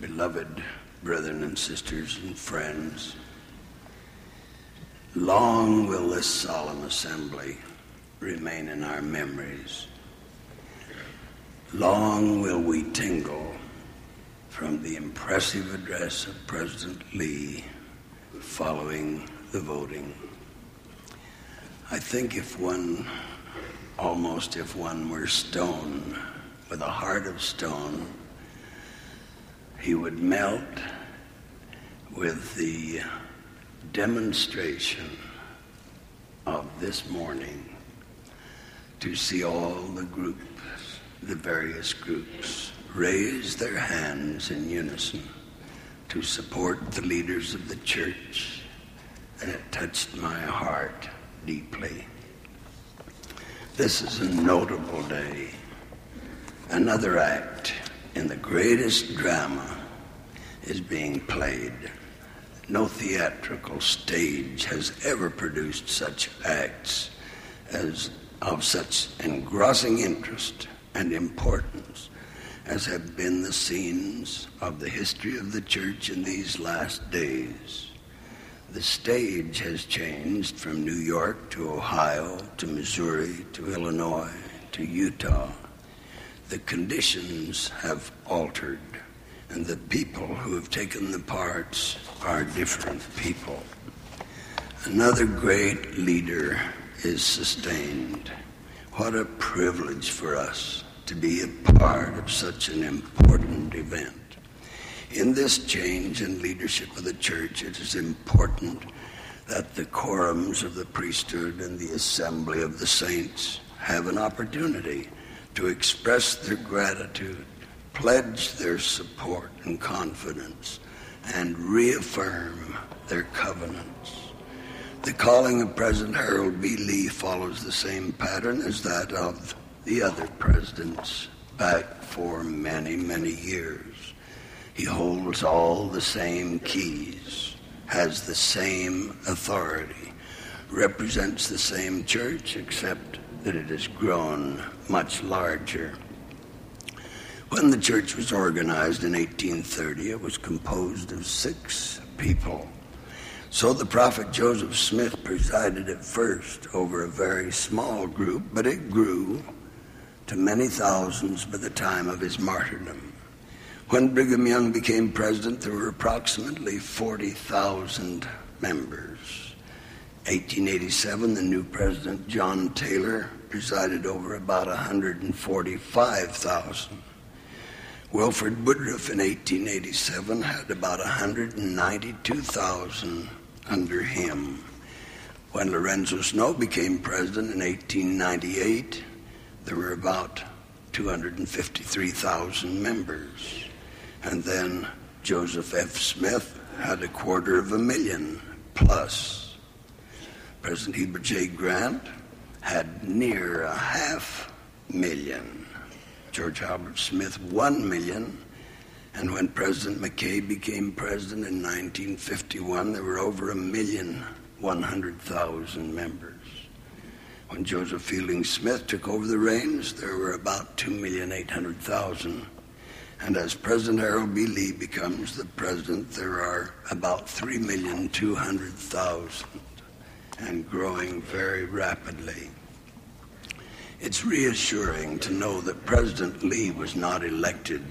Beloved brethren and sisters and friends, long will this solemn assembly remain in our memories. Long will we tingle from the impressive address of President Lee following the voting. I think if one, almost if one were stone, with a heart of stone, he would melt with the demonstration of this morning to see all the groups, the various groups, raise their hands in unison to support the leaders of the church, and it touched my heart deeply. This is a notable day, another act in the greatest drama is being played. No theatrical stage has ever produced such acts as of such engrossing interest and importance as have been the scenes of the history of the church in these last days. The stage has changed from New York to Ohio to Missouri to Illinois to Utah. The conditions have altered, and the people who have taken the parts are different people. Another great leader is sustained. What a privilege for us to be a part of such an important event. In this change in leadership of the church, it is important that the quorums of the priesthood and the assembly of the saints have an opportunity to express their gratitude, pledge their support and confidence, and reaffirm their covenants. The calling of President Harold B. Lee follows the same pattern as that of the other presidents back for many, many years. He holds all the same keys, has the same authority, represents the same church, except that it has grown much larger. When the church was organized in 1830, it was composed of six people. So the prophet Joseph Smith presided at first over a very small group, but it grew to many thousands by the time of his martyrdom. When Brigham Young became president, there were approximately 40,000 members. 1887, the new president, John Taylor, presided over about 145,000. Wilford Woodruff in 1887 had about 192,000 under him. When Lorenzo Snow became president in 1898, there were about 253,000 members. And then Joseph F. Smith had a quarter of a million plus. President Heber J. Grant had near a half million. George Albert Smith, one million. And when President McKay became president in 1951, there were over a million, 100,000 members. When Joseph Fielding Smith took over the reins, there were about 2,800,000. And as President Harold B. Lee becomes the president, there are about 3,200,000 and growing very rapidly. It's reassuring to know that President Lee was not elected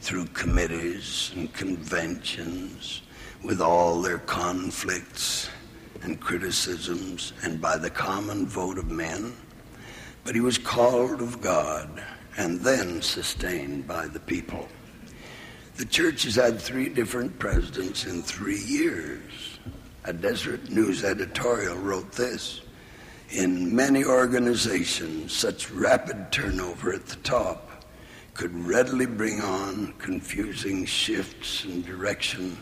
through committees and conventions with all their conflicts and criticisms and by the common vote of men, but he was called of God and then sustained by the people. The church has had three different presidents in three years. A Deseret News editorial wrote this. In many organizations, such rapid turnover at the top could readily bring on confusing shifts in direction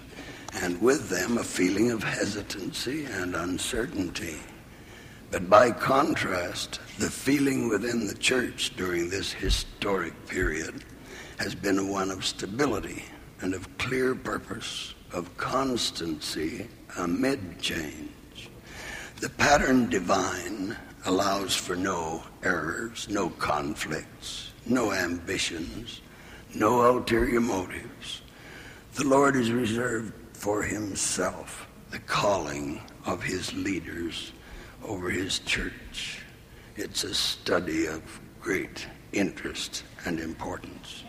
and with them a feeling of hesitancy and uncertainty. But by contrast, the feeling within the church during this historic period has been one of stability and of clear purpose, of constancy amid change. The pattern divine allows for no errors, no conflicts, no ambitions, no ulterior motives. The Lord has reserved for himself the calling of his leaders over his church. It's a study of great interest and importance.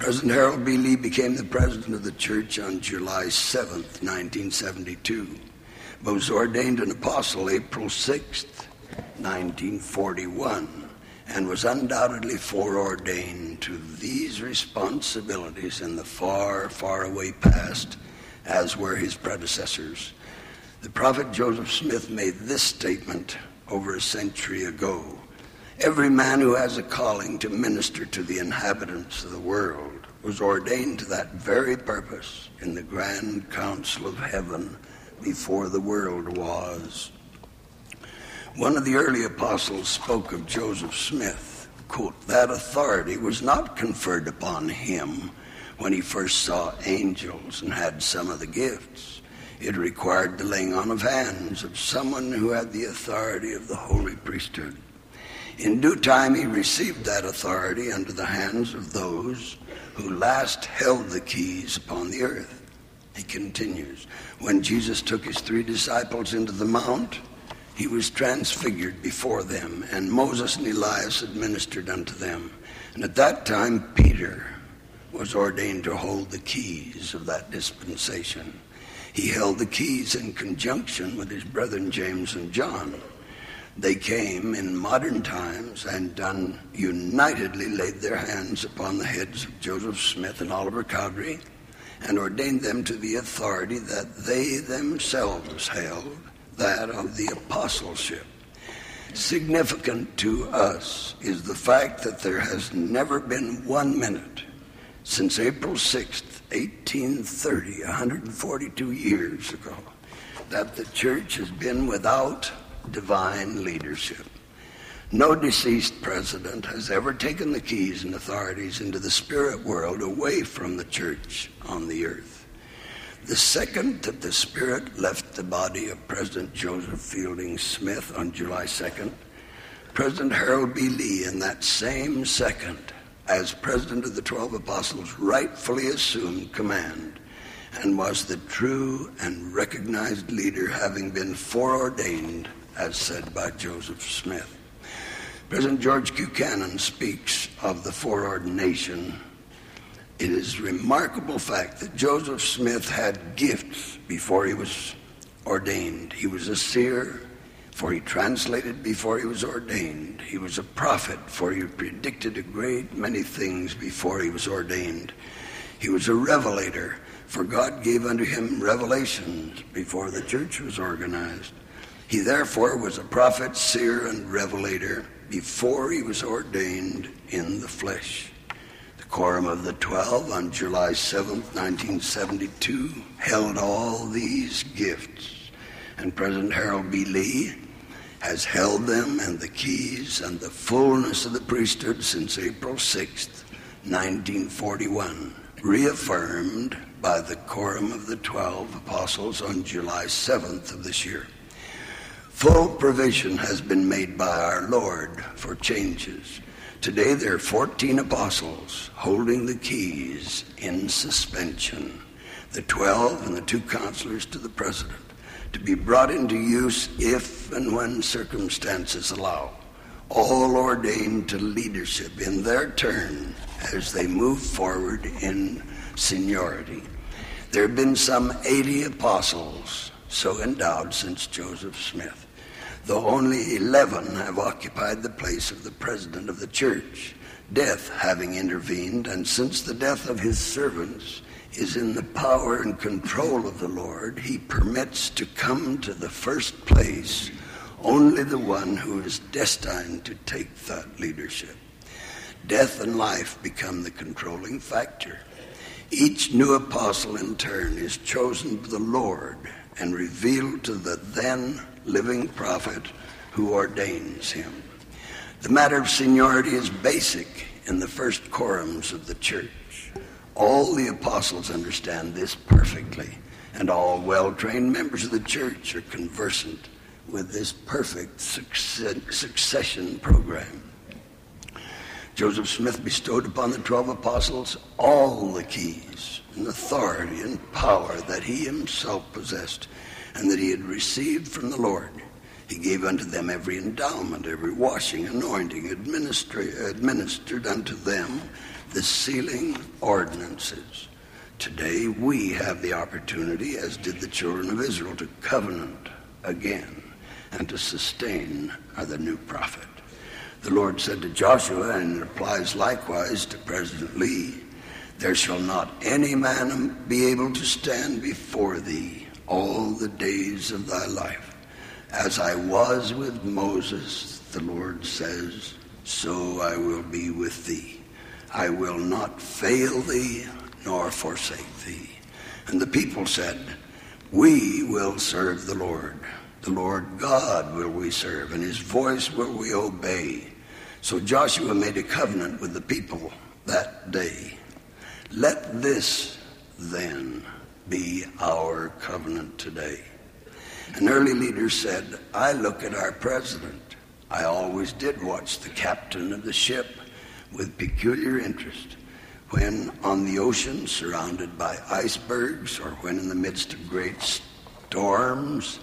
President Harold B. Lee became the president of the church on July 7, 1972, but was ordained an apostle April 6, 1941, and was undoubtedly foreordained to these responsibilities in the far, far away past, as were his predecessors. The prophet Joseph Smith made this statement over a century ago Every man who has a calling to minister to the inhabitants of the world was ordained to that very purpose in the grand council of heaven before the world was. One of the early apostles spoke of Joseph Smith. Quote, that authority was not conferred upon him when he first saw angels and had some of the gifts. It required the laying on of hands of someone who had the authority of the holy priesthood. In due time, he received that authority under the hands of those who last held the keys upon the earth. He continues When Jesus took his three disciples into the mount, he was transfigured before them, and Moses and Elias administered unto them. And at that time, Peter was ordained to hold the keys of that dispensation. He held the keys in conjunction with his brethren James and John. They came in modern times and done unitedly laid their hands upon the heads of Joseph Smith and Oliver Cowdery and ordained them to the authority that they themselves held, that of the apostleship. Significant to us is the fact that there has never been one minute since April 6th, 1830, 142 years ago, that the church has been without divine leadership. No deceased president has ever taken the keys and authorities into the spirit world away from the church on the earth. The second that the spirit left the body of President Joseph Fielding Smith on July 2nd, President Harold B. Lee, in that same second, as president of the Twelve Apostles, rightfully assumed command and was the true and recognized leader, having been foreordained as said by Joseph Smith. President George Q. Cannon speaks of the foreordination. It is a remarkable fact that Joseph Smith had gifts before he was ordained. He was a seer, for he translated before he was ordained. He was a prophet, for he predicted a great many things before he was ordained. He was a revelator, for God gave unto him revelations before the church was organized. He therefore was a prophet, seer, and revelator before he was ordained in the flesh. The Quorum of the Twelve on July 7, 1972, held all these gifts, and President Harold B. Lee has held them and the keys and the fullness of the priesthood since April 6, 1941, reaffirmed by the Quorum of the Twelve Apostles on July 7th of this year. Full provision has been made by our Lord for changes. Today there are 14 apostles holding the keys in suspension, the 12 and the two counselors to the president, to be brought into use if and when circumstances allow, all ordained to leadership in their turn as they move forward in seniority. There have been some 80 apostles so endowed since Joseph Smith though only 11 have occupied the place of the president of the church, death having intervened, and since the death of his servants is in the power and control of the Lord, he permits to come to the first place only the one who is destined to take that leadership. Death and life become the controlling factor. Each new apostle in turn is chosen by the Lord and revealed to the then living prophet who ordains him. The matter of seniority is basic in the first quorums of the church. All the apostles understand this perfectly, and all well trained members of the church are conversant with this perfect succession program. Joseph Smith bestowed upon the twelve apostles all the keys and authority and power that he himself possessed and that he had received from the Lord. He gave unto them every endowment, every washing, anointing, administered unto them the sealing ordinances. Today we have the opportunity, as did the children of Israel, to covenant again and to sustain the new prophet. The Lord said to Joshua, and it applies likewise to President Lee, There shall not any man be able to stand before thee all the days of thy life. As I was with Moses, the Lord says, so I will be with thee. I will not fail thee nor forsake thee. And the people said, We will serve the Lord. The Lord God will we serve, and his voice will we obey. So Joshua made a covenant with the people that day. Let this then be our covenant today. An early leader said, I look at our president. I always did watch the captain of the ship with peculiar interest when on the ocean surrounded by icebergs or when in the midst of great storms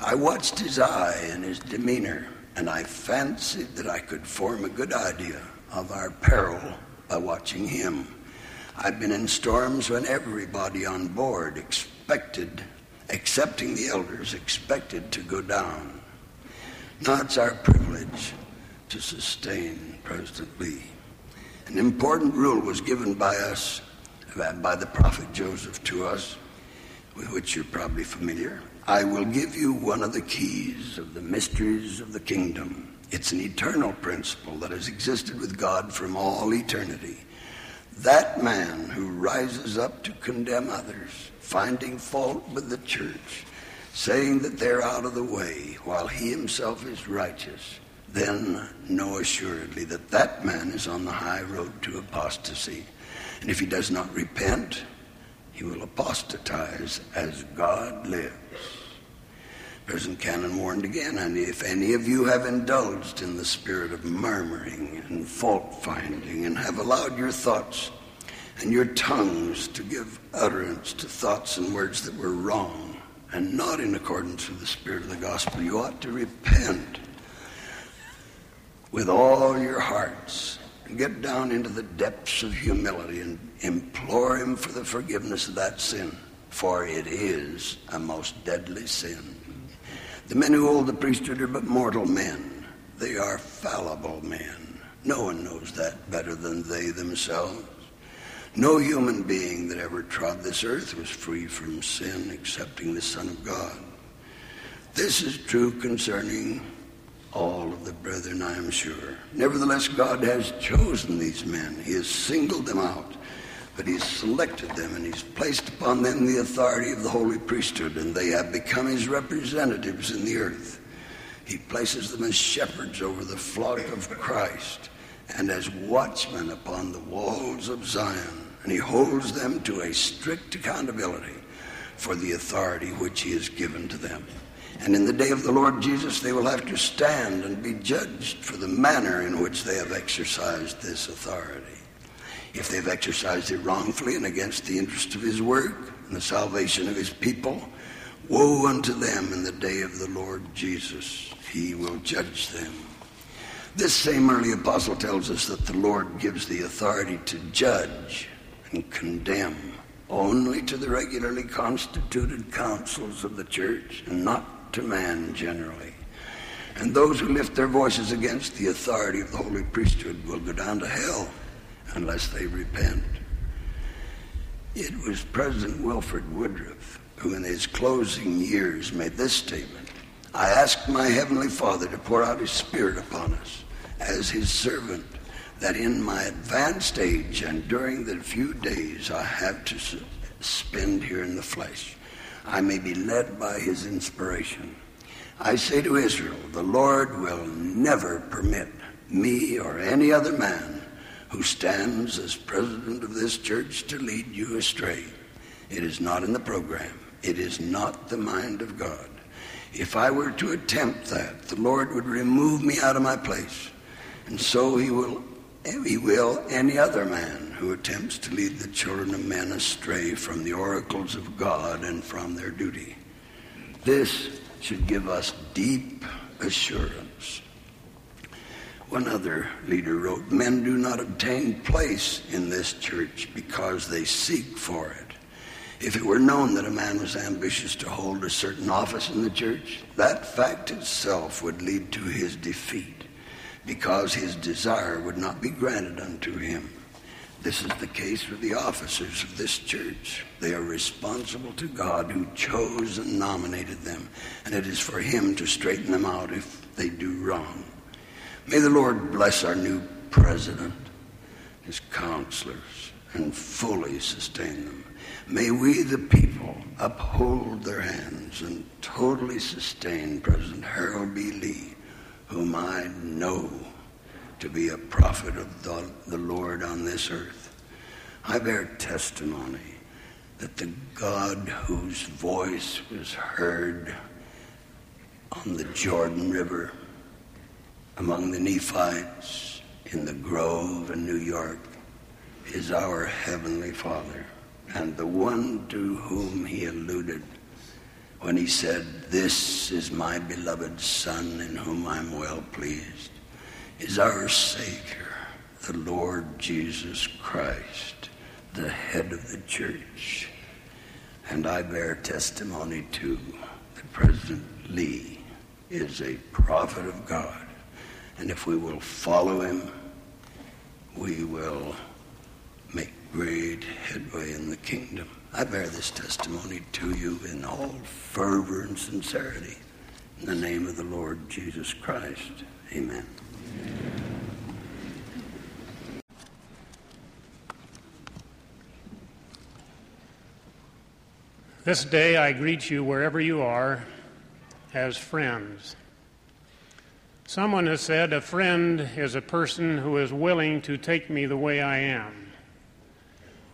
I watched his eye and his demeanor, and I fancied that I could form a good idea of our peril by watching him. I've been in storms when everybody on board expected, excepting the elders, expected to go down. Now it's our privilege to sustain President Lee. An important rule was given by us, uh, by the prophet Joseph to us, with which you're probably familiar. I will give you one of the keys of the mysteries of the kingdom. It's an eternal principle that has existed with God from all eternity. That man who rises up to condemn others, finding fault with the church, saying that they're out of the way while he himself is righteous, then know assuredly that that man is on the high road to apostasy. And if he does not repent, he will apostatize as God lives. President Cannon warned again, and if any of you have indulged in the spirit of murmuring and fault finding and have allowed your thoughts and your tongues to give utterance to thoughts and words that were wrong and not in accordance with the spirit of the gospel, you ought to repent with all your hearts and get down into the depths of humility and implore Him for the forgiveness of that sin, for it is a most deadly sin. The men who hold the priesthood are but mortal men. They are fallible men. No one knows that better than they themselves. No human being that ever trod this earth was free from sin excepting the Son of God. This is true concerning all of the brethren, I am sure. Nevertheless, God has chosen these men. He has singled them out but he's selected them and he's placed upon them the authority of the holy priesthood, and they have become his representatives in the earth. He places them as shepherds over the flock of Christ and as watchmen upon the walls of Zion, and he holds them to a strict accountability for the authority which he has given to them. And in the day of the Lord Jesus, they will have to stand and be judged for the manner in which they have exercised this authority if they've exercised it wrongfully and against the interest of his work and the salvation of his people, woe unto them in the day of the Lord Jesus. He will judge them. This same early apostle tells us that the Lord gives the authority to judge and condemn only to the regularly constituted councils of the church and not to man generally. And those who lift their voices against the authority of the holy priesthood will go down to hell unless they repent. It was President Wilford Woodruff who, in his closing years, made this statement I ask my Heavenly Father to pour out His Spirit upon us as His servant, that in my advanced age and during the few days I have to spend here in the flesh, I may be led by His inspiration. I say to Israel, the Lord will never permit me or any other man who stands as president of this church to lead you astray. It is not in the program. It is not the mind of God. If I were to attempt that, the Lord would remove me out of my place. And so he will he will any other man who attempts to lead the children of men astray from the oracles of God and from their duty. This should give us deep assurance. One other leader wrote, Men do not obtain place in this church because they seek for it. If it were known that a man was ambitious to hold a certain office in the church, that fact itself would lead to his defeat because his desire would not be granted unto him. This is the case with the officers of this church. They are responsible to God who chose and nominated them, and it is for him to straighten them out if they do wrong. May the Lord bless our new president, his counselors, and fully sustain them. May we, the people, uphold their hands and totally sustain President Harold B. Lee, whom I know to be a prophet of the, the Lord on this earth. I bear testimony that the God whose voice was heard on the Jordan River among the Nephites in the Grove in New York is our Heavenly Father and the one to whom he alluded when he said, This is my beloved Son in whom I'm well pleased, is our Savior, the Lord Jesus Christ, the head of the church. And I bear testimony too that President Lee is a prophet of God. And if we will follow him, we will make great headway in the kingdom. I bear this testimony to you in all fervor and sincerity. In the name of the Lord Jesus Christ. Amen. This day I greet you wherever you are as friends. Someone has said a friend is a person who is willing to take me the way I am.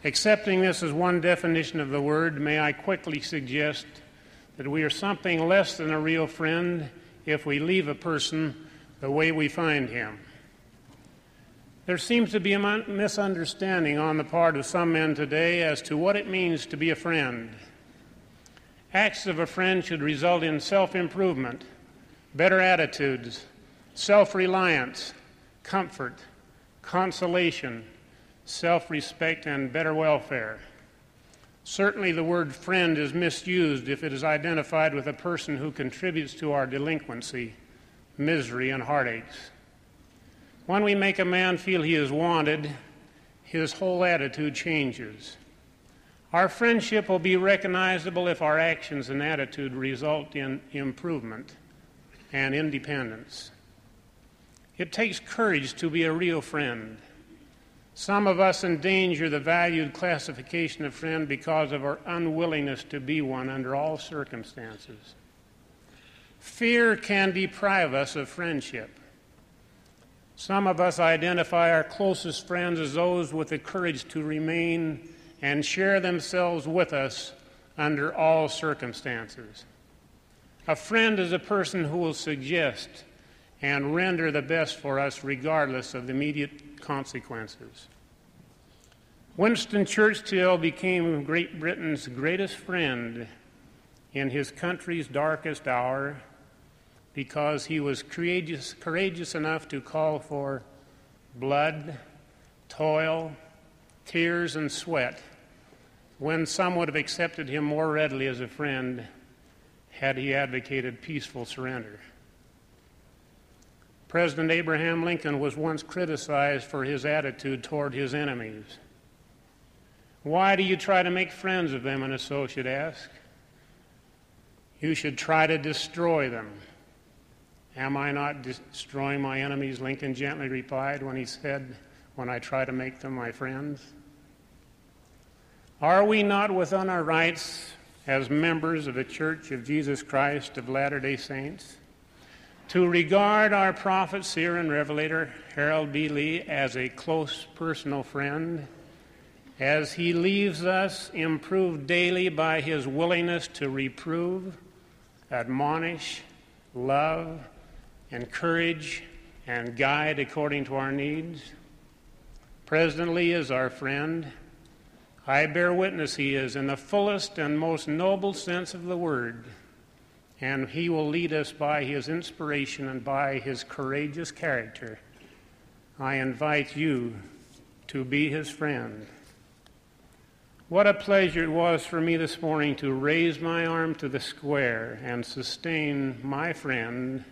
Accepting this as one definition of the word, may I quickly suggest that we are something less than a real friend if we leave a person the way we find him. There seems to be a misunderstanding on the part of some men today as to what it means to be a friend. Acts of a friend should result in self improvement, better attitudes, self reliance, comfort, consolation, self respect, and better welfare. Certainly, the word friend is misused if it is identified with a person who contributes to our delinquency, misery, and heartaches. When we make a man feel he is wanted, his whole attitude changes. Our friendship will be recognizable if our actions and attitude result in improvement and independence. It takes courage to be a real friend. Some of us endanger the valued classification of friend because of our unwillingness to be one under all circumstances. Fear can deprive us of friendship. Some of us identify our closest friends as those with the courage to remain and share themselves with us under all circumstances. A friend is a person who will suggest and render the best for us regardless of the immediate consequences. Winston Churchill became Great Britain's greatest friend in his country's darkest hour because he was courageous, courageous enough to call for blood, toil, tears, and sweat when some would have accepted him more readily as a friend had he advocated peaceful surrender. President Abraham Lincoln was once criticized for his attitude toward his enemies. Why do you try to make friends of them? An associate asked. You should try to destroy them. Am I not destroying my enemies? Lincoln gently replied when he said, When I try to make them my friends. Are we not within our rights as members of the Church of Jesus Christ of Latter day Saints? To regard our prophet, seer, and revelator, Harold B. Lee, as a close personal friend, as he leaves us improved daily by his willingness to reprove, admonish, love, encourage, and guide according to our needs. President Lee is our friend. I bear witness he is in the fullest and most noble sense of the word, and he will lead us by his inspiration and by his courageous character. I invite you to be his friend. What a pleasure it was for me this morning to raise my arm to the square and sustain my friend,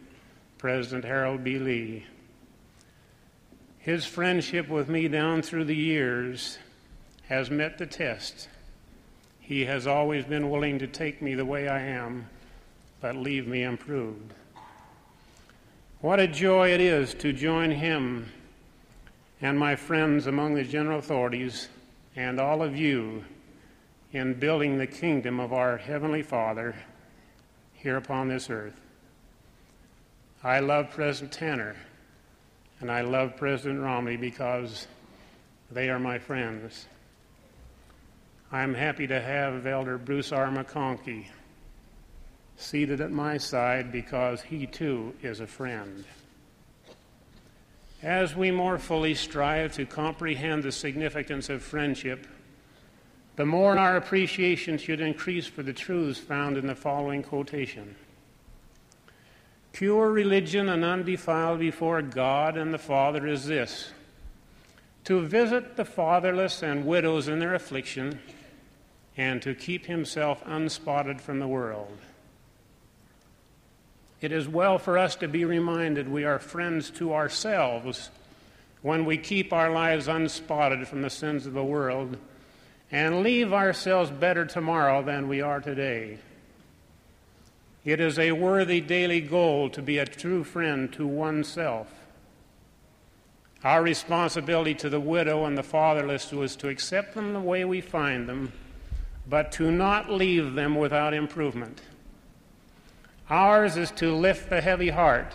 President Harold B. Lee. His friendship with me down through the years has met the test. He has always been willing to take me the way I am, but leave me improved. What a joy it is to join him and my friends among the general authorities and all of you in building the kingdom of our Heavenly Father here upon this earth. I love President Tanner and I love President Romney because they are my friends. I'm happy to have Elder Bruce R. McConkie seated at my side because he too is a friend. As we more fully strive to comprehend the significance of friendship, the more our appreciation should increase for the truths found in the following quotation. Pure religion and undefiled before God and the Father is this to visit the fatherless and widows in their affliction, and to keep himself unspotted from the world. It is well for us to be reminded we are friends to ourselves when we keep our lives unspotted from the sins of the world and leave ourselves better tomorrow than we are today. It is a worthy daily goal to be a true friend to oneself. Our responsibility to the widow and the fatherless was to accept them the way we find them, but to not leave them without improvement. Ours is to lift the heavy heart,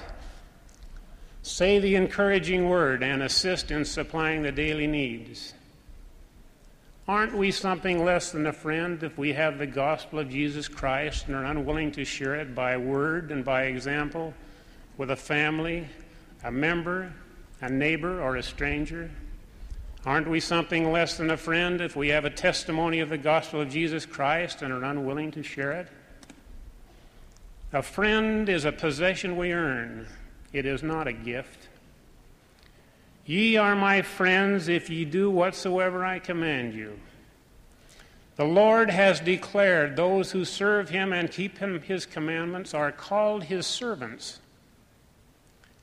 say the encouraging word, and assist in supplying the daily needs. Aren't we something less than a friend if we have the gospel of Jesus Christ and are unwilling to share it by word and by example with a family, a member, a neighbor, or a stranger? Aren't we something less than a friend if we have a testimony of the gospel of Jesus Christ and are unwilling to share it? A friend is a possession we earn, it is not a gift. Ye are my friends if ye do whatsoever I command you. The Lord has declared those who serve him and keep him his commandments are called his servants.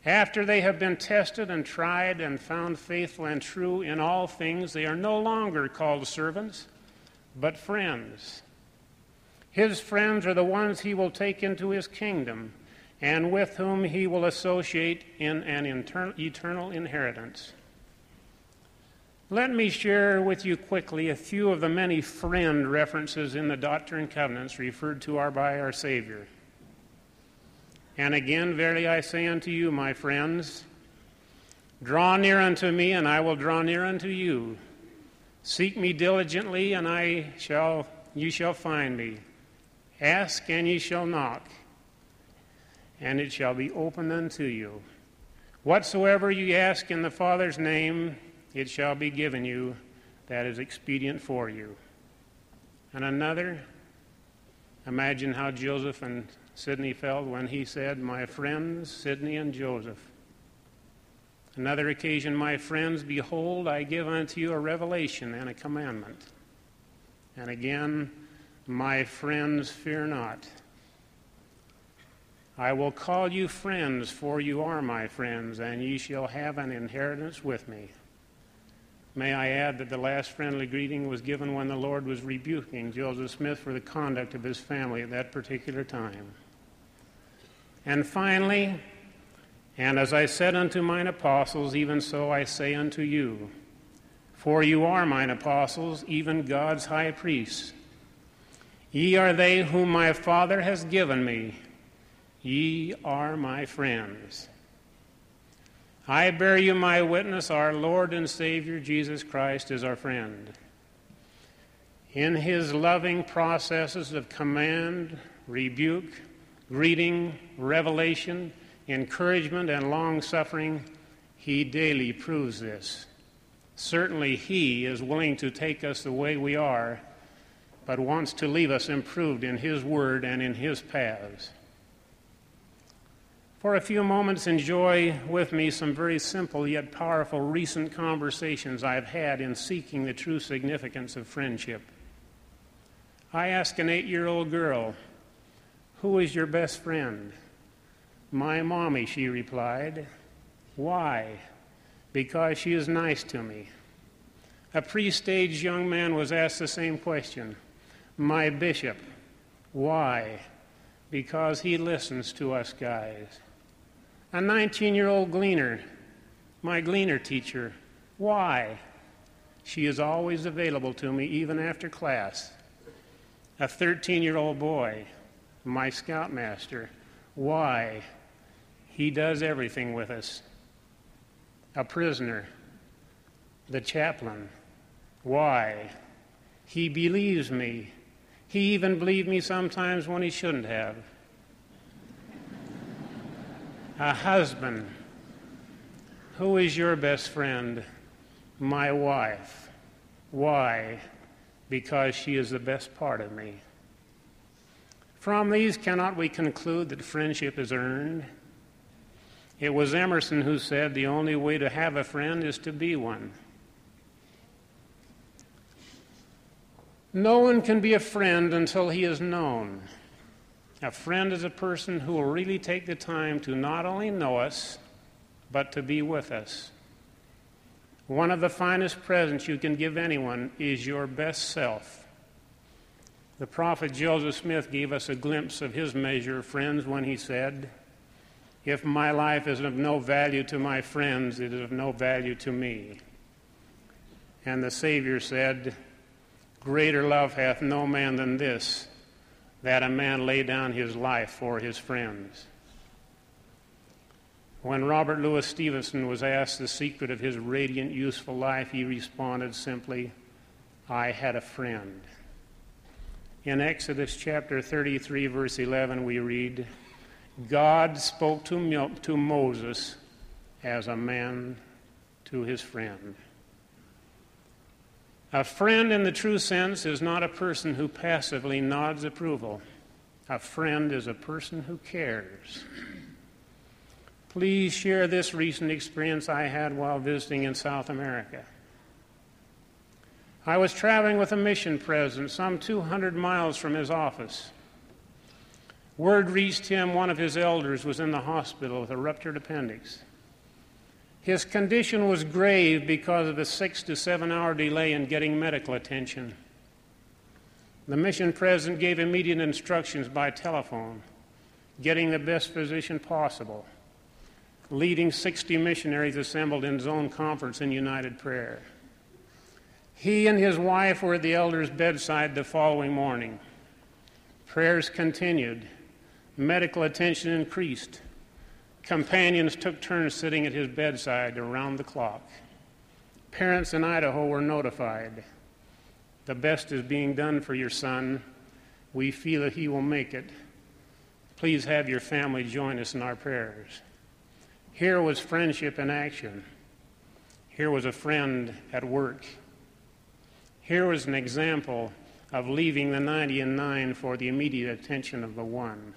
After they have been tested and tried and found faithful and true in all things, they are no longer called servants, but friends. His friends are the ones he will take into his kingdom and with whom he will associate in an eternal inheritance. Let me share with you quickly a few of the many friend references in the Doctrine and Covenants referred to are by our Savior. And again, verily I say unto you, my friends, draw near unto me, and I will draw near unto you. Seek me diligently, and I shall, you shall find me. Ask, and ye shall knock and it shall be opened unto you. Whatsoever you ask in the Father's name, it shall be given you that is expedient for you. And another, imagine how Joseph and Sidney felt when he said, My friends, Sidney and Joseph. Another occasion, my friends, behold, I give unto you a revelation and a commandment. And again, my friends, fear not. I will call you friends, for you are my friends, and ye shall have an inheritance with me. May I add that the last friendly greeting was given when the Lord was rebuking Joseph Smith for the conduct of his family at that particular time. And finally, and as I said unto mine apostles, even so I say unto you, for you are mine apostles, even God's high priests. Ye are they whom my Father has given me Ye are my friends. I bear you my witness, our Lord and Savior Jesus Christ is our friend. In his loving processes of command, rebuke, greeting, revelation, encouragement, and long suffering, he daily proves this. Certainly, He is willing to take us the way we are, but wants to leave us improved in His Word and in His paths. For a few moments, enjoy with me some very simple yet powerful recent conversations I've had in seeking the true significance of friendship. I asked an eight year old girl, Who is your best friend? My mommy, she replied. Why? Because she is nice to me. A pre stage young man was asked the same question. My bishop. Why? Because he listens to us guys. A 19 year old gleaner, my gleaner teacher. Why? She is always available to me, even after class. A 13 year old boy, my scoutmaster. Why? He does everything with us. A prisoner, the chaplain. Why? He believes me. He even believed me sometimes when he shouldn't have a husband. Who is your best friend? My wife. Why? Because she is the best part of me. From these, cannot we conclude that friendship is earned? It was Emerson who said the only way to have a friend is to be one. No one can be a friend until he is known. A friend is a person who will really take the time to not only know us, but to be with us. One of the finest presents you can give anyone is your best self. The prophet Joseph Smith gave us a glimpse of his measure of friends when he said, If my life is of no value to my friends, it is of no value to me. And the Savior said, Greater love hath no man than this that a man lay down his life for his friends. When Robert Louis Stevenson was asked the secret of his radiant, useful life, he responded simply, I had a friend. In Exodus chapter 33, verse 11, we read, God spoke to, Mo- to Moses as a man to his friend. A friend, in the true sense, is not a person who passively nods approval. A friend is a person who cares. Please share this recent experience I had while visiting in South America. I was traveling with a mission president some 200 miles from his office. Word reached him one of his elders was in the hospital with a ruptured appendix. His condition was grave because of a six to seven hour delay in getting medical attention. The mission president gave immediate instructions by telephone, getting the best physician possible, leading 60 missionaries assembled in zone conference in united prayer. He and his wife were at the elder's bedside the following morning. Prayers continued, medical attention increased. Companions took turns sitting at his bedside around the clock. Parents in Idaho were notified. The best is being done for your son. We feel that he will make it. Please have your family join us in our prayers. Here was friendship in action. Here was a friend at work. Here was an example of leaving the 90 and 9 for the immediate attention of the one.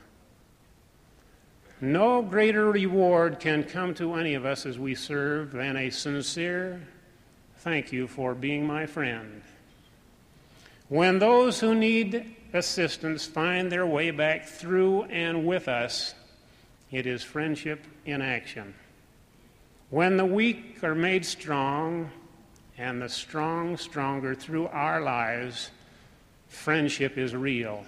No greater reward can come to any of us as we serve than a sincere thank you for being my friend. When those who need assistance find their way back through and with us, it is friendship in action. When the weak are made strong and the strong stronger through our lives, friendship is real.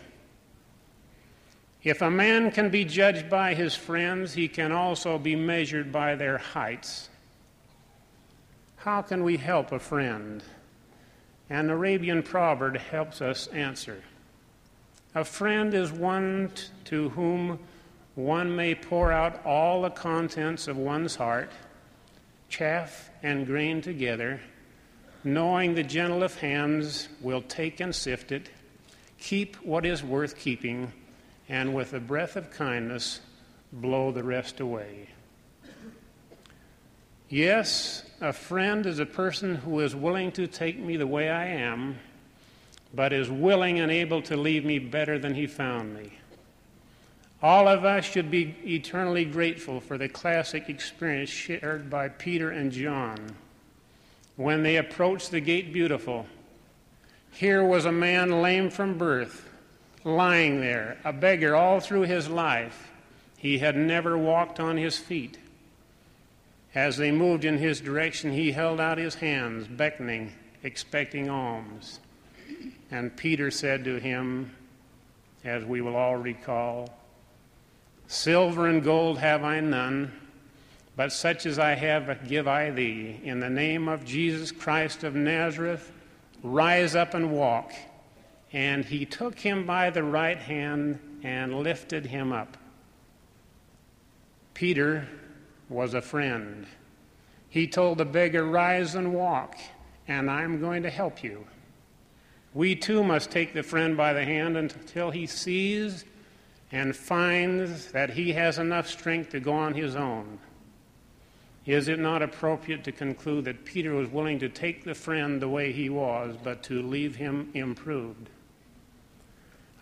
If a man can be judged by his friends, he can also be measured by their heights. How can we help a friend? An Arabian proverb helps us answer. A friend is one to whom one may pour out all the contents of one's heart, chaff and grain together, knowing the gentle of hands will take and sift it, keep what is worth keeping and with a breath of kindness blow the rest away. Yes, a friend is a person who is willing to take me the way I am, but is willing and able to leave me better than he found me. All of us should be eternally grateful for the classic experience shared by Peter and John when they approached the gate beautiful. Here was a man lame from birth, lying there, a beggar all through his life. He had never walked on his feet. As they moved in his direction, he held out his hands, beckoning, expecting alms. And Peter said to him, as we will all recall, Silver and gold have I none, but such as I have give I thee. In the name of Jesus Christ of Nazareth, rise up and walk. And he took him by the right hand and lifted him up. Peter was a friend. He told the beggar, Rise and walk, and I'm going to help you. We too must take the friend by the hand until he sees and finds that he has enough strength to go on his own, is it not appropriate to conclude that Peter was willing to take the friend the way he was, but to leave him improved?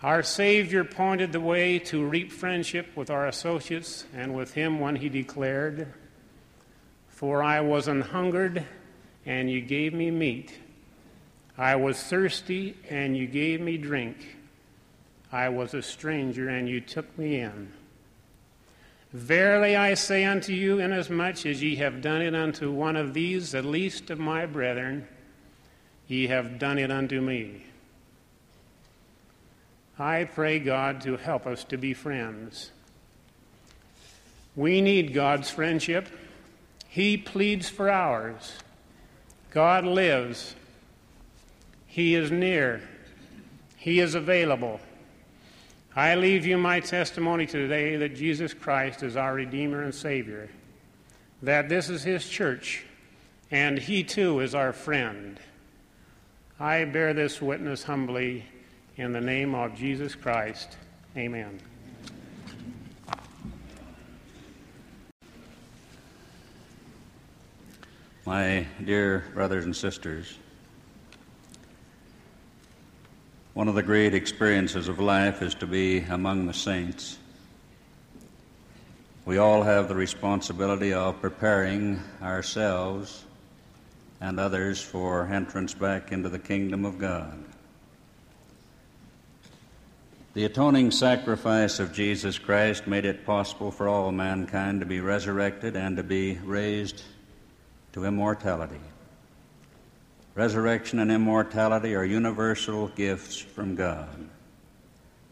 Our Savior pointed the way to reap friendship with our associates and with him when he declared, For I was an hungered, and you gave me meat. I was thirsty, and you gave me drink. I was a stranger, and you took me in. Verily I say unto you, inasmuch as ye have done it unto one of these, the least of my brethren, ye have done it unto me. I pray God to help us to be friends. We need God's friendship. He pleads for ours. God lives. He is near. He is available. I leave you my testimony today that Jesus Christ is our Redeemer and Savior, that this is His church, and He too is our friend. I bear this witness humbly in the name of Jesus Christ. Amen. My dear brothers and sisters, One of the great experiences of life is to be among the saints. We all have the responsibility of preparing ourselves and others for entrance back into the kingdom of God. The atoning sacrifice of Jesus Christ made it possible for all mankind to be resurrected and to be raised to immortality. Resurrection and immortality are universal gifts from God.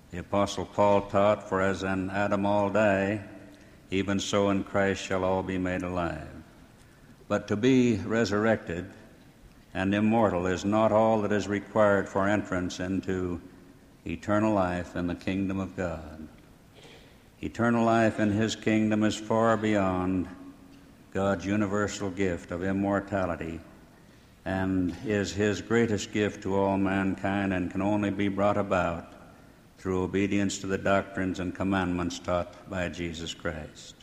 The Apostle Paul taught, For as in Adam all die, even so in Christ shall all be made alive. But to be resurrected and immortal is not all that is required for entrance into eternal life in the kingdom of God. Eternal life in His kingdom is far beyond God's universal gift of immortality and is his greatest gift to all mankind and can only be brought about through obedience to the doctrines and commandments taught by Jesus Christ.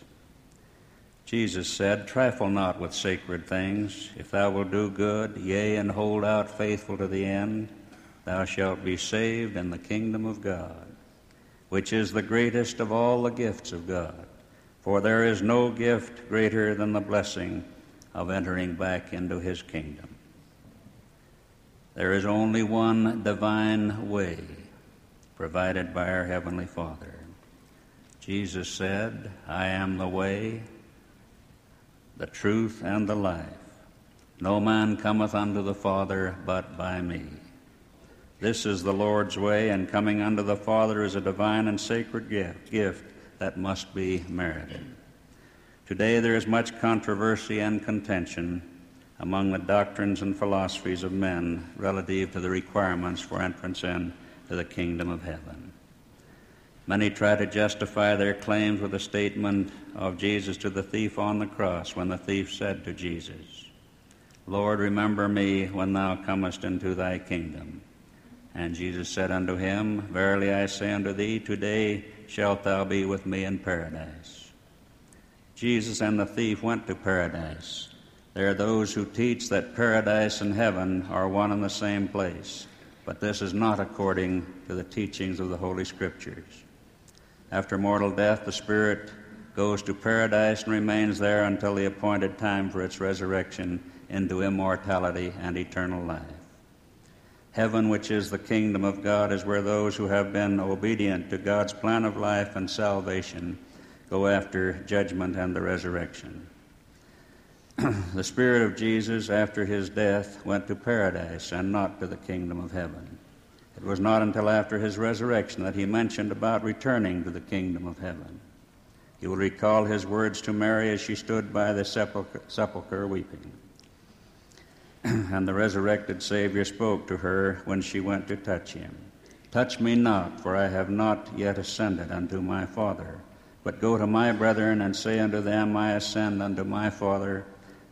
Jesus said, Trifle not with sacred things. If thou wilt do good, yea, and hold out faithful to the end, thou shalt be saved in the kingdom of God, which is the greatest of all the gifts of God. For there is no gift greater than the blessing of entering back into his kingdom. There is only one divine way provided by our Heavenly Father. Jesus said, I am the way, the truth, and the life. No man cometh unto the Father but by me. This is the Lord's way, and coming unto the Father is a divine and sacred gift, gift that must be merited. Today there is much controversy and contention among the doctrines and philosophies of men relative to the requirements for entrance into the kingdom of heaven. Many try to justify their claims with a statement of Jesus to the thief on the cross when the thief said to Jesus, Lord, remember me when thou comest into thy kingdom. And Jesus said unto him, Verily I say unto thee, today shalt thou be with me in paradise. Jesus and the thief went to paradise There are those who teach that paradise and heaven are one and the same place, but this is not according to the teachings of the Holy Scriptures. After mortal death, the spirit goes to paradise and remains there until the appointed time for its resurrection into immortality and eternal life. Heaven, which is the kingdom of God, is where those who have been obedient to God's plan of life and salvation go after judgment and the resurrection. the Spirit of Jesus, after his death, went to paradise and not to the kingdom of heaven. It was not until after his resurrection that he mentioned about returning to the kingdom of heaven. You will recall his words to Mary as she stood by the sepulchre, sepulchre weeping. and the resurrected Savior spoke to her when she went to touch him Touch me not, for I have not yet ascended unto my Father. But go to my brethren and say unto them, I ascend unto my Father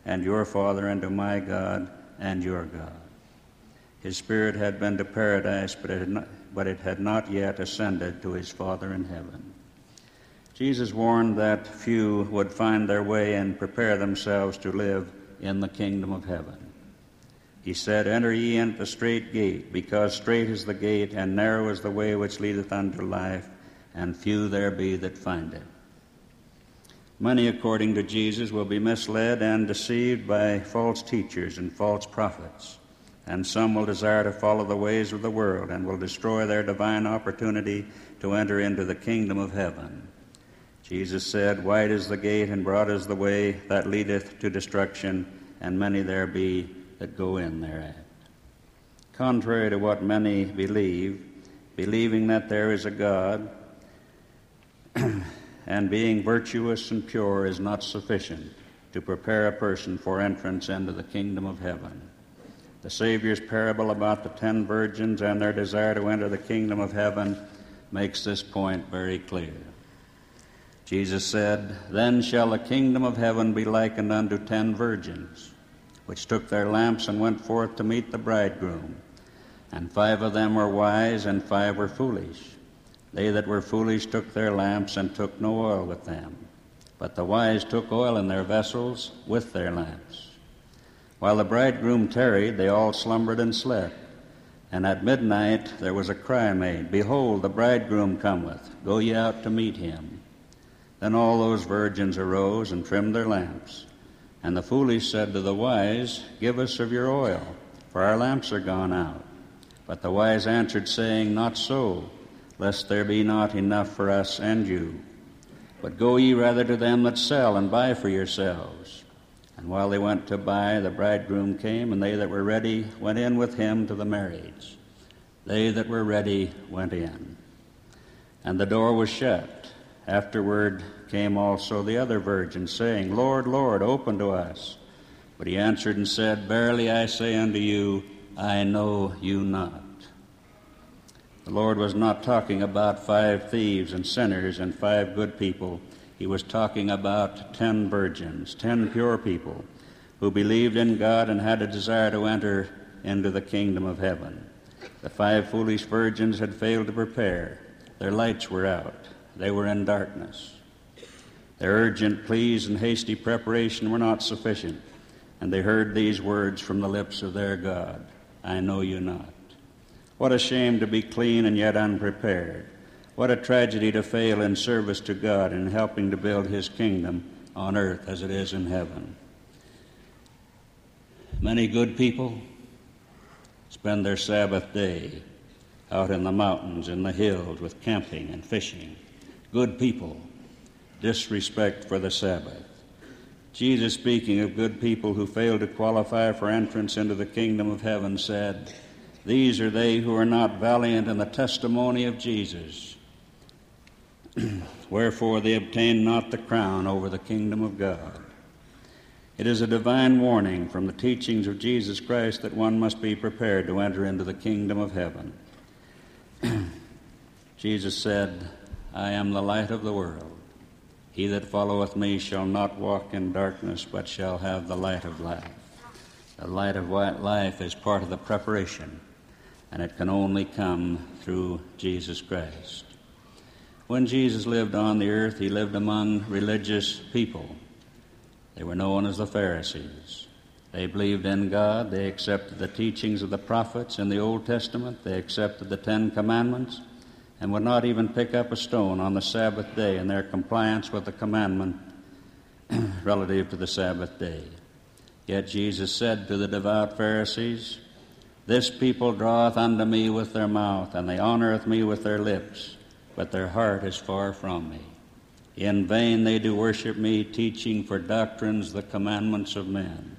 and your Father, and to my God and your God. His spirit had been to paradise, but it had not, but it had not yet ascended to his Father in heaven. Jesus warned that few would find their way and prepare themselves to live in the kingdom of heaven. He said, Enter ye into the strait gate, because strait is the gate, and narrow is the way which leadeth unto life, and few there be that find it. Many, according to Jesus, will be misled and deceived by false teachers and false prophets, and some will desire to follow the ways of the world and will destroy their divine opportunity to enter into the kingdom of heaven. Jesus said, Wide is the gate and broad is the way that leadeth to destruction, and many there be that go in thereat. Contrary to what many believe, believing that there is a God, and being virtuous and pure is not sufficient to prepare a person for entrance into the kingdom of heaven. The Savior's parable about the ten virgins and their desire to enter the kingdom of heaven makes this point very clear. Jesus said, Then shall the kingdom of heaven be likened unto ten virgins, which took their lamps and went forth to meet the bridegroom. And five of them were wise, and five were foolish. They that were foolish took their lamps and took no oil with them. But the wise took oil in their vessels with their lamps. While the bridegroom tarried, they all slumbered and slept. And at midnight there was a cry made, Behold, the bridegroom cometh, go ye out to meet him. Then all those virgins arose and trimmed their lamps. And the foolish said to the wise, Give us of your oil, for our lamps are gone out. But the wise answered, saying, Not so lest there be not enough for us and you. But go ye rather to them that sell, and buy for yourselves. And while they went to buy, the bridegroom came, and they that were ready went in with him to the marriage. They that were ready went in. And the door was shut. Afterward came also the other virgins, saying, Lord, Lord, open to us. But he answered and said, Verily I say unto you, I know you not. The Lord was not talking about five thieves and sinners and five good people. He was talking about ten virgins, ten pure people who believed in God and had a desire to enter into the kingdom of heaven. The five foolish virgins had failed to prepare. Their lights were out. They were in darkness. Their urgent pleas and hasty preparation were not sufficient, and they heard these words from the lips of their God I know you not. What a shame to be clean and yet unprepared. What a tragedy to fail in service to God in helping to build His kingdom on earth as it is in heaven. Many good people spend their Sabbath day out in the mountains, in the hills, with camping and fishing. Good people, disrespect for the Sabbath. Jesus, speaking of good people who fail to qualify for entrance into the kingdom of heaven, said, these are they who are not valiant in the testimony of Jesus. Wherefore they obtain not the crown over the kingdom of God. It is a divine warning from the teachings of Jesus Christ that one must be prepared to enter into the kingdom of heaven. Jesus said, I am the light of the world. He that followeth me shall not walk in darkness, but shall have the light of life. The light of life is part of the preparation and it can only come through Jesus Christ. When Jesus lived on the earth, he lived among religious people. They were known as the Pharisees. They believed in God. They accepted the teachings of the prophets in the Old Testament. They accepted the Ten Commandments and would not even pick up a stone on the Sabbath day in their compliance with the commandment relative to the Sabbath day. Yet Jesus said to the devout Pharisees, This people draweth unto me with their mouth, and they honoureth me with their lips, but their heart is far from me. In vain they do worship me, teaching for doctrines the commandments of men.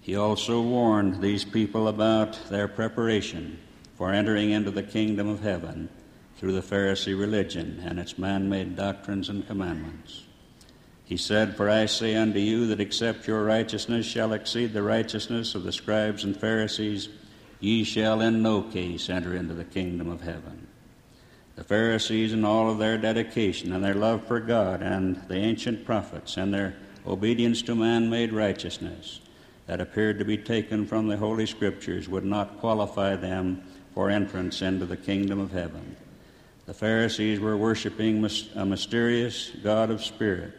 He also warned these people about their preparation for entering into the kingdom of heaven through the Pharisee religion and its man made doctrines and commandments. He said, For I say unto you that except your righteousness shall exceed the righteousness of the scribes and Pharisees, ye shall in no case enter into the kingdom of heaven. The Pharisees, in all of their dedication and their love for God and the ancient prophets and their obedience to man made righteousness that appeared to be taken from the Holy Scriptures, would not qualify them for entrance into the kingdom of heaven. The Pharisees were worshiping a mysterious God of spirit,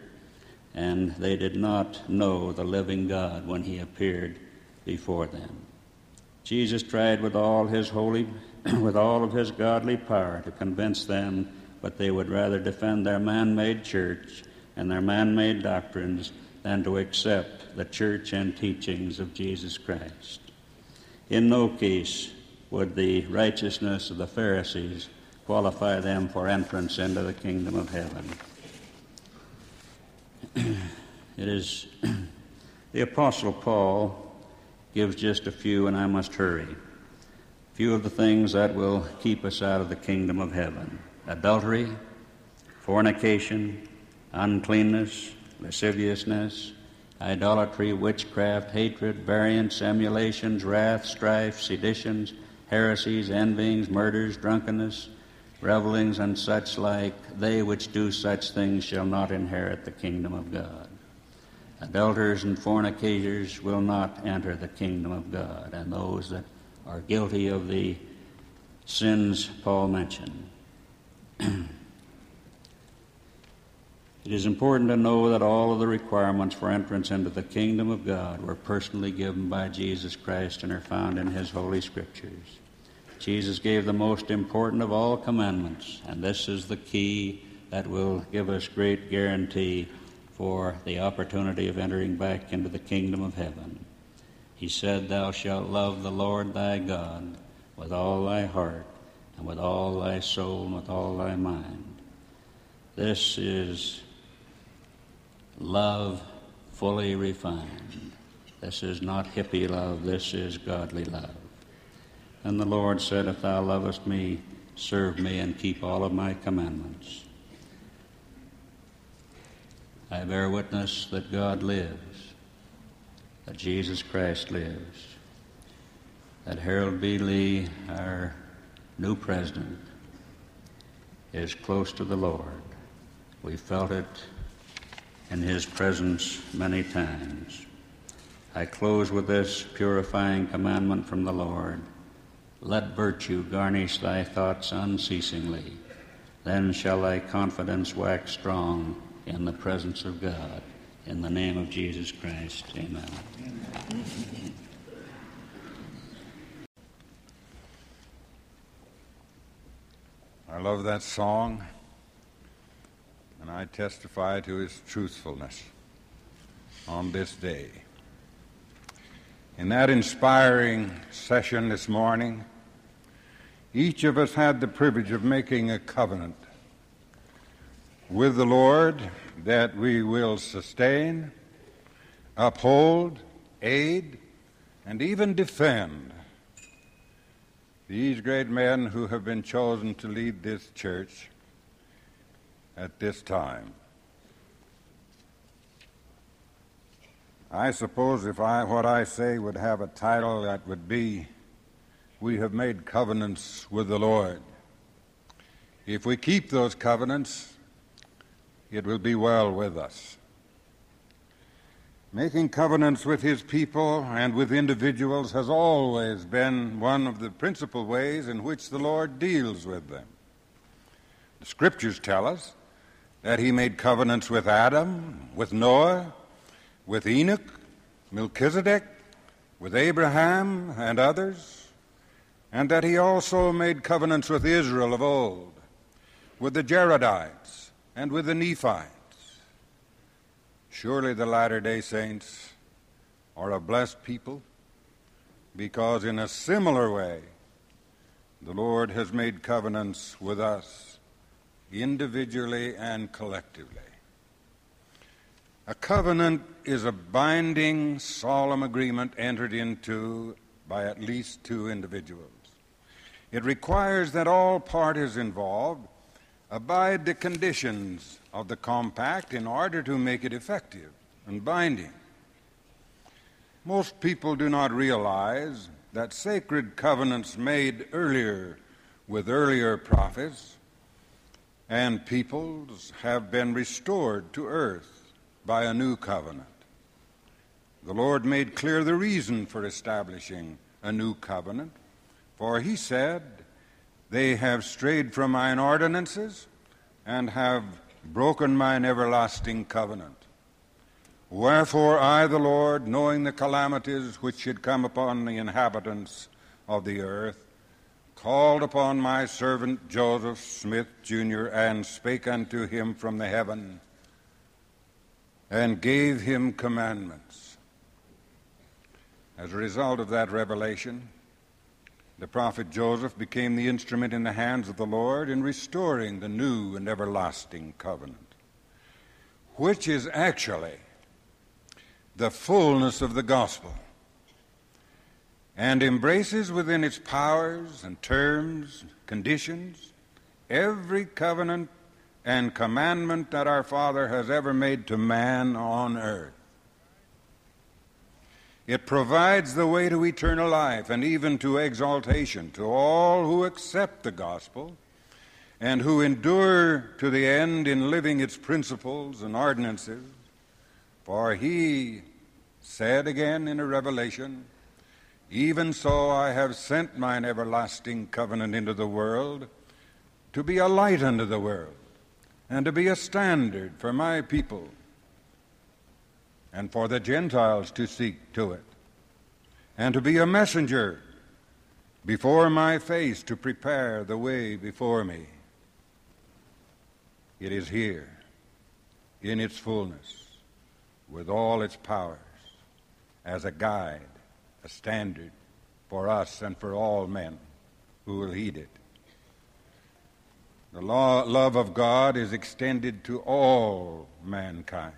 and they did not know the living God when he appeared before them. Jesus tried with all his holy with all of his godly power to convince them, but they would rather defend their man-made church and their man-made doctrines than to accept the church and teachings of Jesus Christ. In no case would the righteousness of the Pharisees qualify them for entrance into the kingdom of heaven. it is the Apostle Paul gives just a few, and I must hurry. Few of the things that will keep us out of the kingdom of heaven adultery, fornication, uncleanness, lasciviousness, idolatry, witchcraft, hatred, variance, emulations, wrath, strife, seditions heresies, envyings, murders, drunkenness, revelings, and such like, they which do such things shall not inherit the kingdom of God. Adulterers and fornicators will not enter the kingdom of God, and those that are guilty of the sins Paul mentioned. it is important to know that all of the requirements for entrance into the kingdom of God were personally given by Jesus Christ and are found in His Holy Scriptures. Jesus gave the most important of all commandments, and this is the key that will give us great guarantee for the opportunity of entering back into the kingdom of heaven. He said, Thou shalt love the Lord thy God with all thy heart, and with all thy soul, and with all thy mind. This is love fully refined. This is not hippie love, this is godly love. And the Lord said, If thou lovest me, serve me and keep all of my commandments. I bear witness that God lives, that Jesus Christ lives, that Harold B. Lee, our new president, is close to the Lord. We felt it in his presence many times. I close with this purifying commandment from the Lord. Let virtue garnish thy thoughts unceasingly. Then shall thy confidence wax strong in the presence of God. In the name of Jesus Christ, amen. I love that song, and I testify to its truthfulness on this day. In that inspiring session this morning, each of us had the privilege of making a covenant with the Lord that we will sustain, uphold, aid, and even defend these great men who have been chosen to lead this church at this time. I suppose if I what I say would have a title that would be we have made covenants with the Lord. If we keep those covenants, it will be well with us. Making covenants with his people and with individuals has always been one of the principal ways in which the Lord deals with them. The scriptures tell us that he made covenants with Adam, with Noah, with Enoch, Melchizedek, with Abraham and others, and that he also made covenants with Israel of old, with the Jaredites, and with the Nephites. Surely the latter day saints are a blessed people, because in a similar way the Lord has made covenants with us individually and collectively. A covenant is a binding, solemn agreement entered into by at least two individuals. It requires that all parties involved abide the conditions of the compact in order to make it effective and binding. Most people do not realize that sacred covenants made earlier with earlier prophets and peoples have been restored to earth by a new covenant. The Lord made clear the reason for establishing a new covenant, for he said, They have strayed from mine ordinances and have broken mine everlasting covenant. Wherefore I, the Lord, knowing the calamities which should come upon the inhabitants of the earth, called upon my servant Joseph Smith, Jr., and spake unto him from the heaven and gave him commandments. As a result of that revelation, the prophet Joseph became the instrument in the hands of the Lord in restoring the new and everlasting covenant, which is actually the fullness of the gospel and embraces within its powers and terms, conditions, every covenant and commandment that our Father has ever made to man on earth. It provides the way to eternal life and even to exaltation to all who accept the gospel and who endure to the end in living its principles and ordinances. For he said again in a revelation, Even so I have sent mine everlasting covenant into the world to be a light unto the world and to be a standard for my people and for the Gentiles to seek to it, and to be a messenger before my face to prepare the way before me. It is here, in its fullness, with all its powers, as a guide, a standard for us and for all men who will heed it. The law, love of God is extended to all mankind.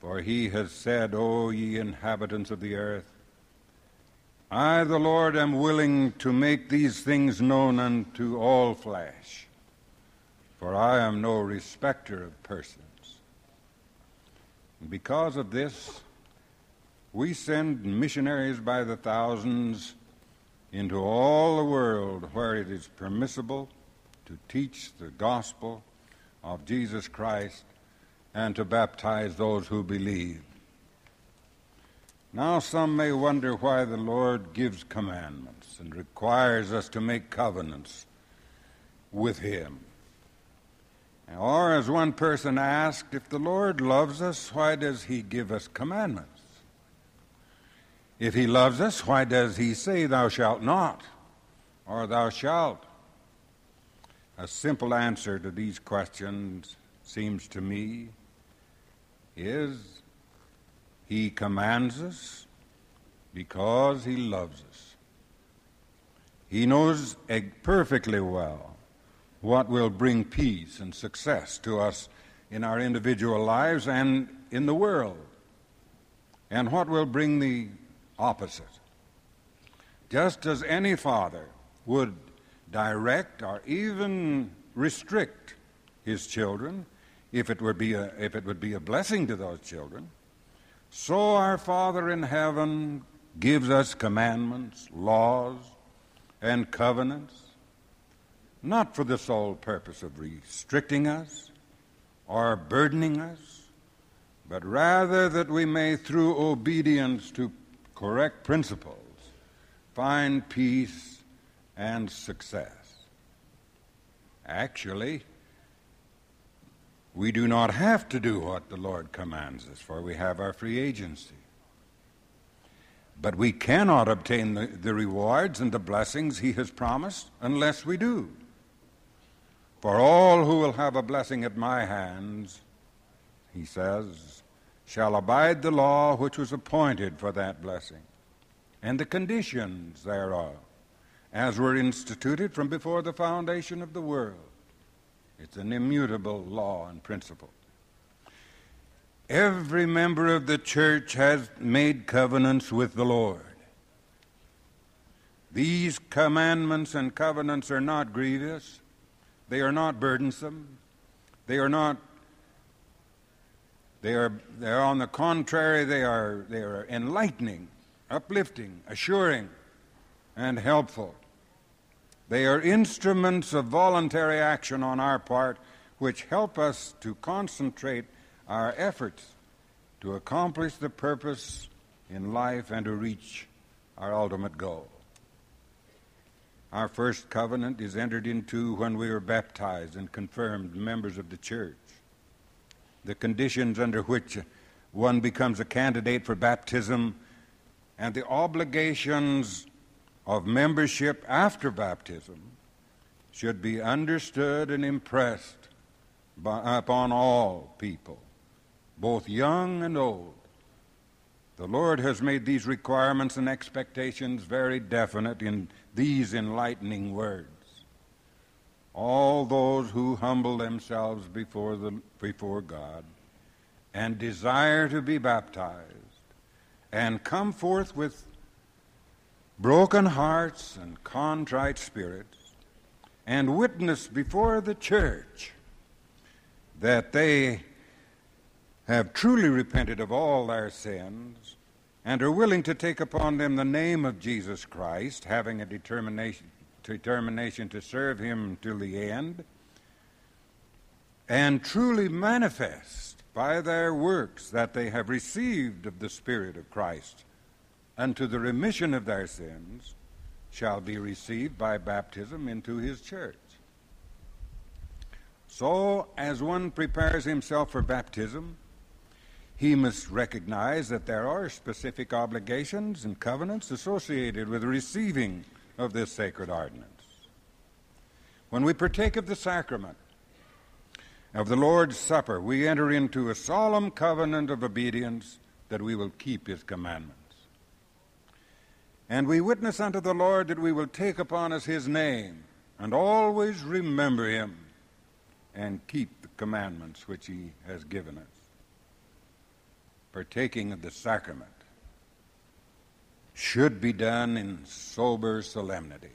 For he has said, O ye inhabitants of the earth, I, the Lord, am willing to make these things known unto all flesh, for I am no respecter of persons. Because of this, we send missionaries by the thousands into all the world where it is permissible to teach the gospel of Jesus Christ and to baptize those who believe. Now, some may wonder why the Lord gives commandments and requires us to make covenants with Him. Or, as one person asked, if the Lord loves us, why does He give us commandments? If He loves us, why does He say, Thou shalt not, or Thou shalt? A simple answer to these questions seems to me is He commands us because He loves us. He knows perfectly well what will bring peace and success to us in our individual lives and in the world, and what will bring the opposite. Just as any father would direct or even restrict his children if it would be a, if it would be a blessing to those children. So our Father in heaven gives us commandments, laws, and covenants, not for the sole purpose of restricting us or burdening us, but rather that we may, through obedience to correct principles, find peace and success. Actually, We do not have to do what the Lord commands us, for we have our free agency. But we cannot obtain the, the rewards and the blessings He has promised unless we do. For all who will have a blessing at my hands, he says, shall abide the law which was appointed for that blessing, and the conditions thereof, as were instituted from before the foundation of the world. It's an immutable law and principle. Every member of the church has made covenants with the Lord. These commandments and covenants are not grievous, they are not burdensome, they are not they are, they are on the contrary, they are, they are enlightening, uplifting, assuring, and helpful. They are instruments of voluntary action on our part which help us to concentrate our efforts to accomplish the purpose in life and to reach our ultimate goal. Our first covenant is entered into when we were baptized and confirmed members of the church. The conditions under which one becomes a candidate for baptism and the obligations of membership after baptism should be understood and impressed by, upon all people, both young and old. The Lord has made these requirements and expectations very definite in these enlightening words. All those who humble themselves before, the, before God and desire to be baptized and come forth with broken hearts and contrite spirits, and witness before the church that they have truly repented of all their sins and are willing to take upon them the name of Jesus Christ, having a determination, determination to serve Him till the end, and truly manifest by their works that they have received of the Spirit of Christ unto the remission of their sins shall be received by baptism into his church. So, as one prepares himself for baptism, he must recognize that there are specific obligations and covenants associated with receiving of this sacred ordinance. When we partake of the sacrament of the Lord's Supper, we enter into a solemn covenant of obedience that we will keep his commandments. And we witness unto the Lord that we will take upon us his name and always remember him and keep the commandments which he has given us. Partaking of the sacrament should be done in sober solemnity.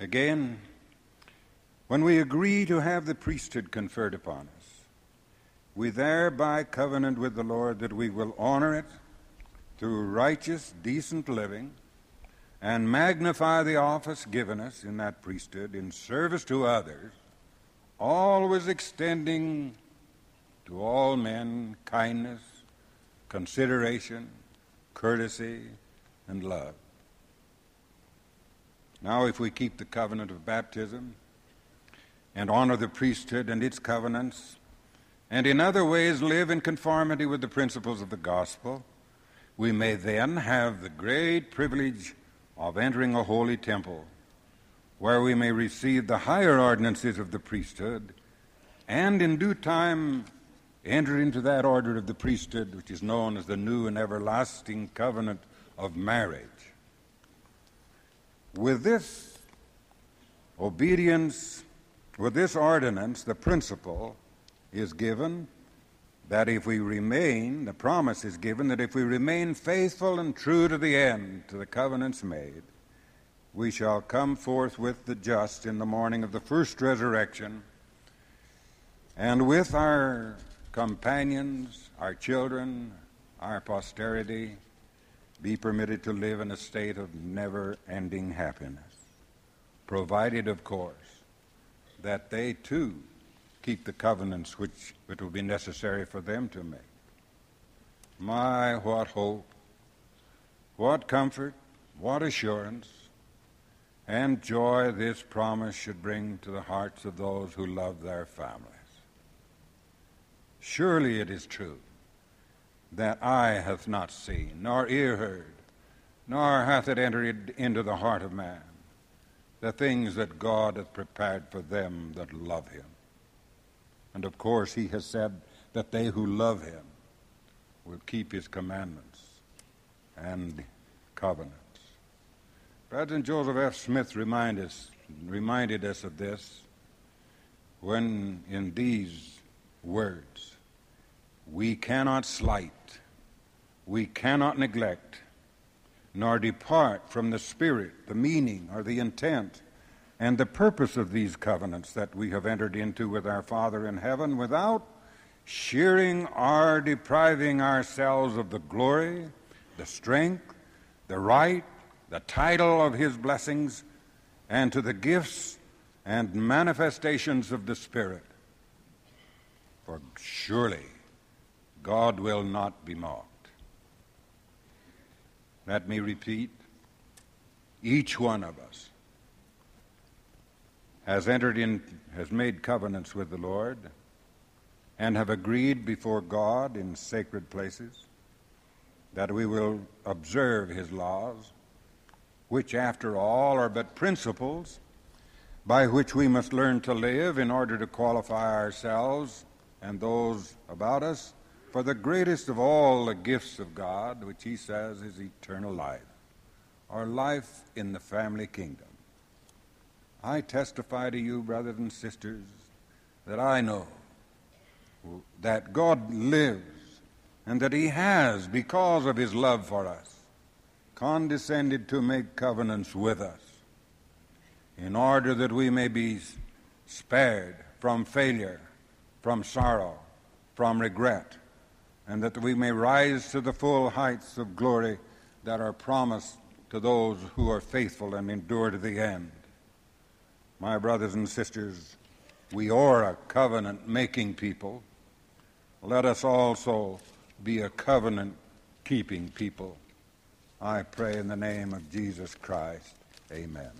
Again, when we agree to have the priesthood conferred upon us, we thereby covenant with the Lord that we will honor it through righteous, decent living and magnify the office given us in that priesthood in service to others, always extending to all men kindness, consideration, courtesy, and love. Now, if we keep the covenant of baptism and honor the priesthood and its covenants, and in other ways live in conformity with the principles of the gospel, we may then have the great privilege of entering a holy temple where we may receive the higher ordinances of the priesthood and in due time enter into that order of the priesthood which is known as the new and everlasting covenant of marriage. With this obedience, with this ordinance, the principle is given that if we remain, the promise is given that if we remain faithful and true to the end, to the covenants made, we shall come forth with the just in the morning of the first resurrection, and with our companions, our children, our posterity, be permitted to live in a state of never ending happiness, provided, of course, that they too keep the covenants which it will be necessary for them to make. My, what hope, what comfort, what assurance, and joy this promise should bring to the hearts of those who love their families. Surely it is true that eye hath not seen, nor ear heard, nor hath it entered into the heart of man, the things that God hath prepared for them that love him. And of course, he has said that they who love him will keep his commandments and covenants. President Joseph F. Smith remind us, reminded us of this when in these words, we cannot slight, we cannot neglect, nor depart from the spirit, the meaning, or the intent, and the purpose of these covenants that we have entered into with our Father in heaven without shearing or depriving ourselves of the glory, the strength, the right, the title of His blessings, and to the gifts and manifestations of the Spirit. For surely God will not be mocked. Let me repeat each one of us has entered in, has made covenants with the Lord, and have agreed before God in sacred places that we will observe His laws, which, after all, are but principles by which we must learn to live in order to qualify ourselves and those about us for the greatest of all the gifts of God, which he says is eternal life, or life in the family kingdom. I testify to you, brothers and sisters, that I know that God lives and that he has, because of his love for us, condescended to make covenants with us in order that we may be spared from failure, from sorrow, from regret, and that we may rise to the full heights of glory that are promised to those who are faithful and endure to the end. My brothers and sisters, we are a covenant making people. Let us also be a covenant keeping people. I pray in the name of Jesus Christ. Amen.